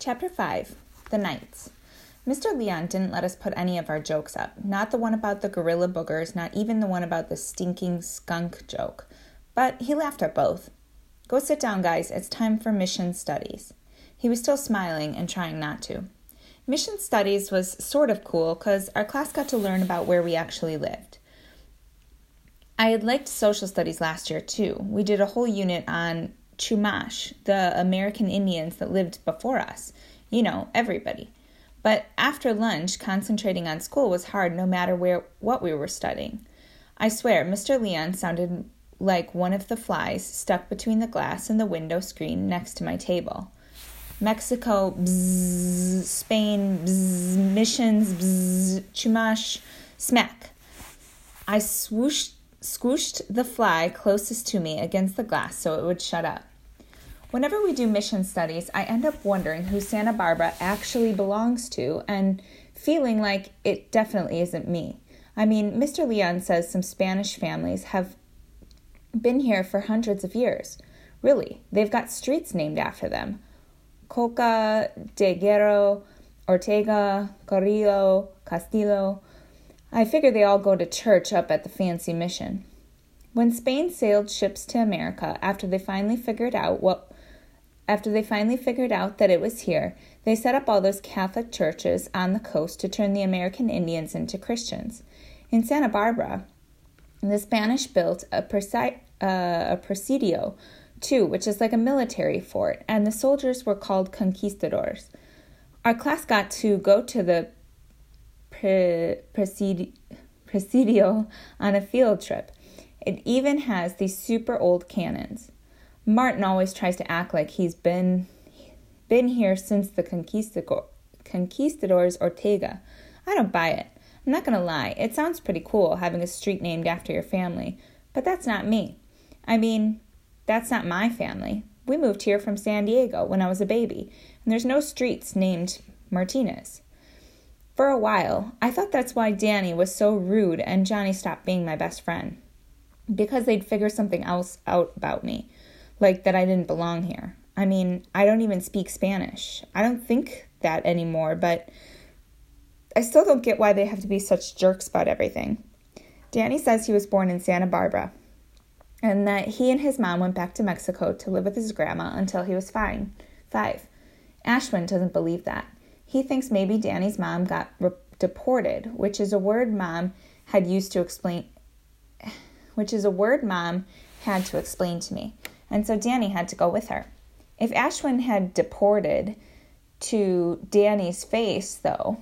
Chapter 5 The Knights. Mr. Leon didn't let us put any of our jokes up. Not the one about the gorilla boogers, not even the one about the stinking skunk joke. But he laughed at both. Go sit down, guys. It's time for mission studies. He was still smiling and trying not to. Mission studies was sort of cool because our class got to learn about where we actually lived. I had liked social studies last year too. We did a whole unit on Chumash, the American Indians that lived before us. You know, everybody. But after lunch, concentrating on school was hard no matter where what we were studying. I swear, Mr. Leon sounded like one of the flies stuck between the glass and the window screen next to my table. Mexico, bzz, Spain, bzz, missions, bzz, Chumash, smack. I swooshed squished the fly closest to me against the glass so it would shut up. Whenever we do mission studies, I end up wondering who Santa Barbara actually belongs to and feeling like it definitely isn't me. I mean, Mr. Leon says some Spanish families have been here for hundreds of years. Really, they've got streets named after them Cota, de Guerrero, Ortega, Carrillo, Castillo. I figure they all go to church up at the fancy mission. When Spain sailed ships to America after they finally figured out what after they finally figured out that it was here, they set up all those Catholic churches on the coast to turn the American Indians into Christians. In Santa Barbara, the Spanish built a, presi- uh, a presidio, too, which is like a military fort, and the soldiers were called conquistadors. Our class got to go to the Presidio on a field trip. It even has these super old cannons. Martin always tries to act like he's been been here since the conquistador, conquistadors Ortega. I don't buy it. I'm not going to lie. It sounds pretty cool having a street named after your family, but that's not me. I mean, that's not my family. We moved here from San Diego when I was a baby, and there's no streets named Martinez. For a while, I thought that's why Danny was so rude and Johnny stopped being my best friend. Because they'd figure something else out about me, like that I didn't belong here. I mean, I don't even speak Spanish. I don't think that anymore, but I still don't get why they have to be such jerks about everything. Danny says he was born in Santa Barbara and that he and his mom went back to Mexico to live with his grandma until he was fine. Five. Ashwin doesn't believe that. He thinks maybe Danny's mom got re- deported, which is a word mom had used to explain which is a word mom had to explain to me. And so Danny had to go with her. If Ashwin had deported to Danny's face though,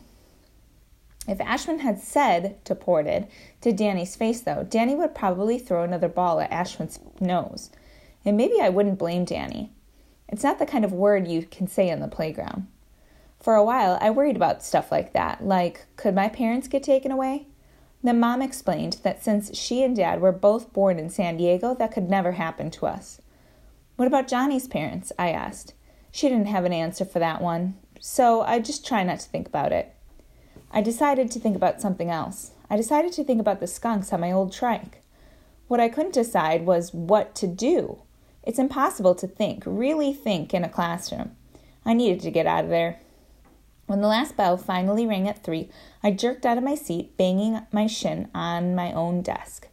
if Ashwin had said deported to Danny's face though, Danny would probably throw another ball at Ashwin's nose. And maybe I wouldn't blame Danny. It's not the kind of word you can say in the playground. For a while, I worried about stuff like that, like, could my parents get taken away? Then mom explained that since she and dad were both born in San Diego, that could never happen to us. What about Johnny's parents? I asked. She didn't have an answer for that one, so I just try not to think about it. I decided to think about something else. I decided to think about the skunks on my old trike. What I couldn't decide was what to do. It's impossible to think, really think, in a classroom. I needed to get out of there. When the last bell finally rang at three, I jerked out of my seat, banging my shin on my own desk.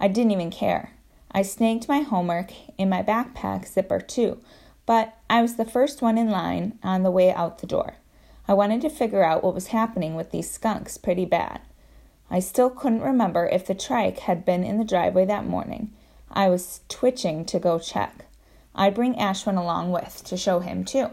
I didn't even care. I snagged my homework in my backpack zipper too, but I was the first one in line on the way out the door. I wanted to figure out what was happening with these skunks pretty bad. I still couldn't remember if the trike had been in the driveway that morning. I was twitching to go check. I'd bring Ashwin along with to show him too.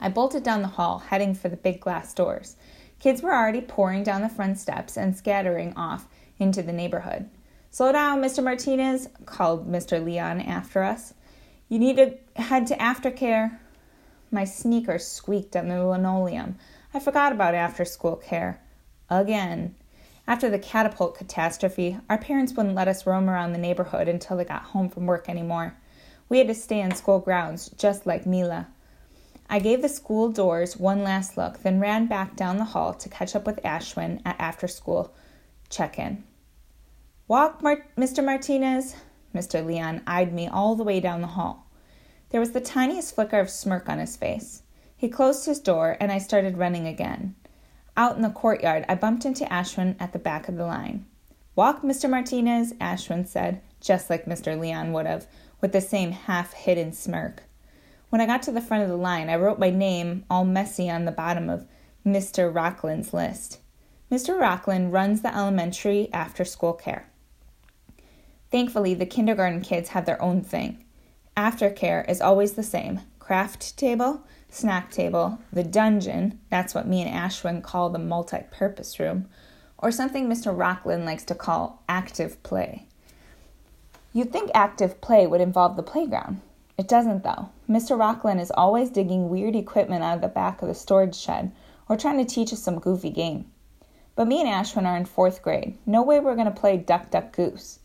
I bolted down the hall, heading for the big glass doors. Kids were already pouring down the front steps and scattering off into the neighborhood. Slow down, Mr. Martinez, called Mr. Leon after us. You need to head to aftercare. My sneakers squeaked on the linoleum. I forgot about after school care. Again. After the catapult catastrophe, our parents wouldn't let us roam around the neighborhood until they got home from work anymore. We had to stay in school grounds, just like Mila. I gave the school doors one last look, then ran back down the hall to catch up with Ashwin at after school check in. Walk, Mar- Mr. Martinez. Mr. Leon eyed me all the way down the hall. There was the tiniest flicker of smirk on his face. He closed his door, and I started running again. Out in the courtyard, I bumped into Ashwin at the back of the line. Walk, Mr. Martinez, Ashwin said, just like Mr. Leon would have, with the same half hidden smirk. When I got to the front of the line, I wrote my name all messy on the bottom of Mr. Rockland's list. Mr. Rockland runs the elementary after school care. Thankfully, the kindergarten kids have their own thing. Aftercare is always the same craft table, snack table, the dungeon that's what me and Ashwin call the multi purpose room or something Mr. Rockland likes to call active play. You'd think active play would involve the playground. It doesn't, though. Mr. Rockland is always digging weird equipment out of the back of the storage shed or trying to teach us some goofy game. But me and Ashwin are in fourth grade. No way we're going to play Duck Duck Goose.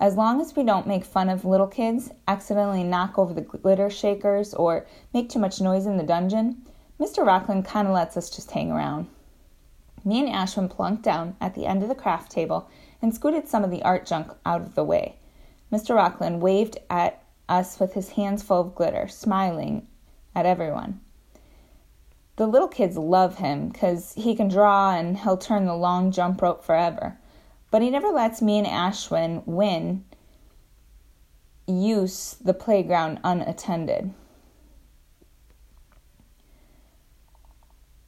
As long as we don't make fun of little kids, accidentally knock over the glitter shakers, or make too much noise in the dungeon, Mr. Rockland kind of lets us just hang around. Me and Ashwin plunked down at the end of the craft table and scooted some of the art junk out of the way. Mr. Rockland waved at us with his hands full of glitter, smiling at everyone. The little kids love him because he can draw and he'll turn the long jump rope forever but he never lets me and Ashwin win use the playground unattended.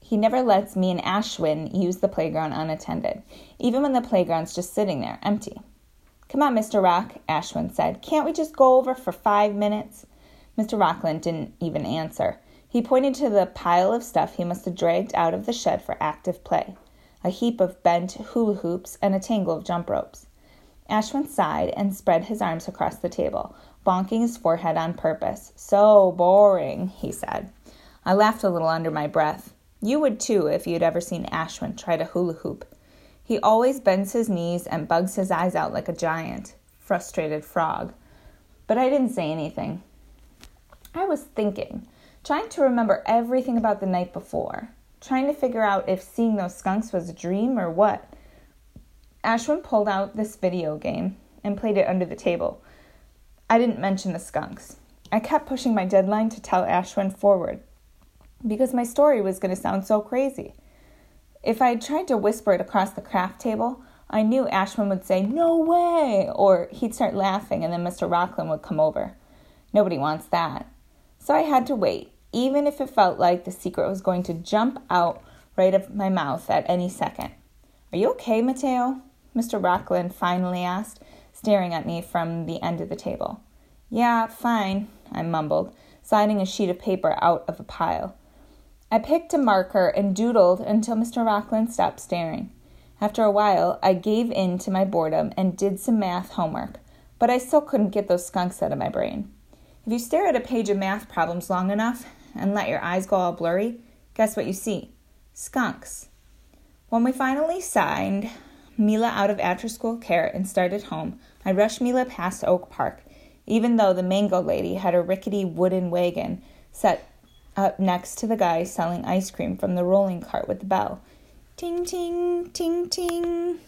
He never lets me and Ashwin use the playground unattended, even when the playground's just sitting there, empty. Come on, Mr. Rock, Ashwin said. Can't we just go over for five minutes? Mr. Rockland didn't even answer. He pointed to the pile of stuff he must have dragged out of the shed for active play a heap of bent hula hoops, and a tangle of jump ropes. Ashwin sighed and spread his arms across the table, bonking his forehead on purpose. So boring, he said. I laughed a little under my breath. You would too if you'd ever seen Ashwin try to hula hoop. He always bends his knees and bugs his eyes out like a giant, frustrated frog. But I didn't say anything. I was thinking, trying to remember everything about the night before trying to figure out if seeing those skunks was a dream or what. Ashwin pulled out this video game and played it under the table. I didn't mention the skunks. I kept pushing my deadline to tell Ashwin forward because my story was going to sound so crazy. If I had tried to whisper it across the craft table, I knew Ashwin would say, No way! Or he'd start laughing and then Mr. Rockland would come over. Nobody wants that. So I had to wait even if it felt like the secret was going to jump out right of my mouth at any second. Are you okay, Mateo? Mr. Rockland finally asked, staring at me from the end of the table. Yeah, fine, I mumbled, sliding a sheet of paper out of a pile. I picked a marker and doodled until Mr. Rockland stopped staring. After a while, I gave in to my boredom and did some math homework, but I still couldn't get those skunks out of my brain. If you stare at a page of math problems long enough, and let your eyes go all blurry, guess what you see? Skunks. When we finally signed Mila out of after school care and started home, I rushed Mila past Oak Park, even though the mango lady had a rickety wooden wagon set up next to the guy selling ice cream from the rolling cart with the bell. Ting, ting, ting, ting.